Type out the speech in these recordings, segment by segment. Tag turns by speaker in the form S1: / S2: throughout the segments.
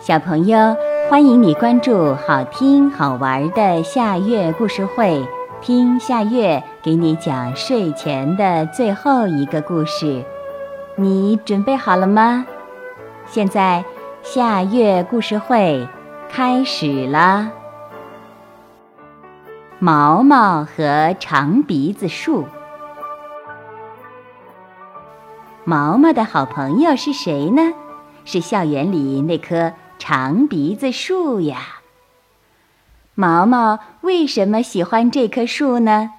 S1: 小朋友，欢迎你关注好听好玩的夏月故事会，听夏月给你讲睡前的最后一个故事。你准备好了吗？现在夏月故事会开始了。毛毛和长鼻子树。毛毛的好朋友是谁呢？是校园里那棵。长鼻子树呀，毛毛为什么喜欢这棵树呢？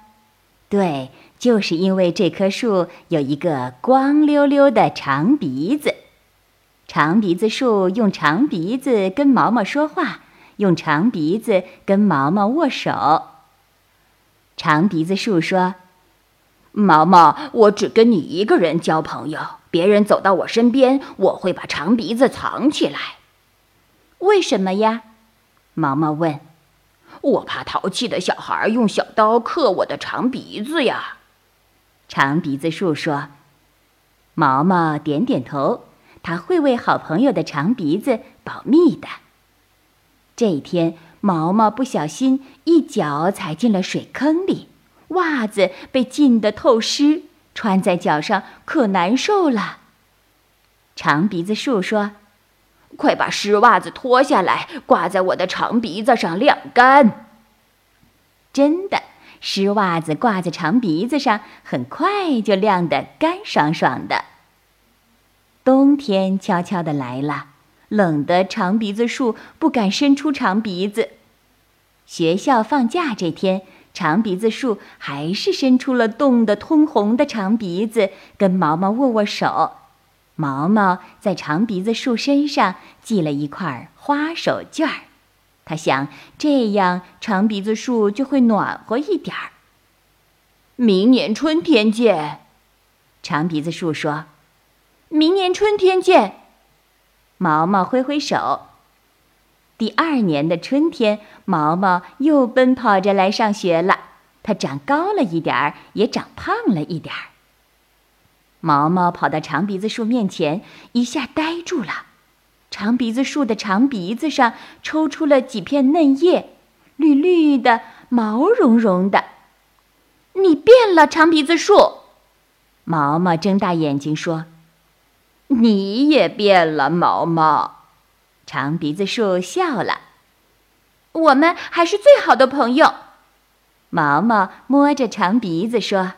S1: 对，就是因为这棵树有一个光溜溜的长鼻子。长鼻子树用长鼻子跟毛毛说话，用长鼻子跟毛毛握手。长鼻子树说：“
S2: 毛毛，我只跟你一个人交朋友，别人走到我身边，我会把长鼻子藏起来。”
S1: 为什么呀？毛毛问。
S2: 我怕淘气的小孩用小刀刻我的长鼻子呀。
S1: 长鼻子树说。毛毛点点头，他会为好朋友的长鼻子保密的。这一天，毛毛不小心一脚踩进了水坑里，袜子被浸得透湿，穿在脚上可难受了。长鼻子树说。
S2: 快把湿袜子脱下来，挂在我的长鼻子上晾干。
S1: 真的，湿袜子挂在长鼻子上，很快就晾得干爽爽的。冬天悄悄地来了，冷的长鼻子树不敢伸出长鼻子。学校放假这天，长鼻子树还是伸出了冻得通红的长鼻子，跟毛毛握握手。毛毛在长鼻子树身上系了一块花手绢儿，他想这样长鼻子树就会暖和一点儿。
S2: 明年春天见，
S1: 长鼻子树说。
S2: 明年春天见，
S1: 毛毛挥挥手。第二年的春天，毛毛又奔跑着来上学了。它长高了一点儿，也长胖了一点儿。毛毛跑到长鼻子树面前，一下呆住了。长鼻子树的长鼻子上抽出了几片嫩叶，绿绿的，毛茸茸的。
S2: 你变了，长鼻子树！
S1: 毛毛睁大眼睛说：“
S2: 你也变了，毛毛。”
S1: 长鼻子树笑了。
S2: 我们还是最好的朋友。
S1: 毛毛摸着长鼻子说。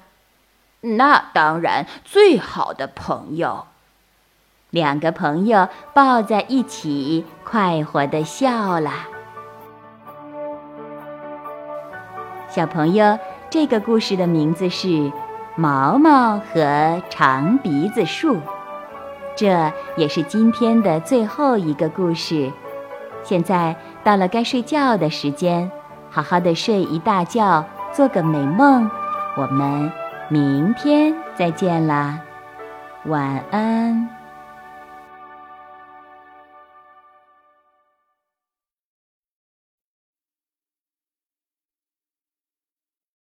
S2: 那当然，最好的朋友。
S1: 两个朋友抱在一起，快活的笑了。小朋友，这个故事的名字是《毛毛和长鼻子树》，这也是今天的最后一个故事。现在到了该睡觉的时间，好好的睡一大觉，做个美梦。我们。明天再见啦，晚安。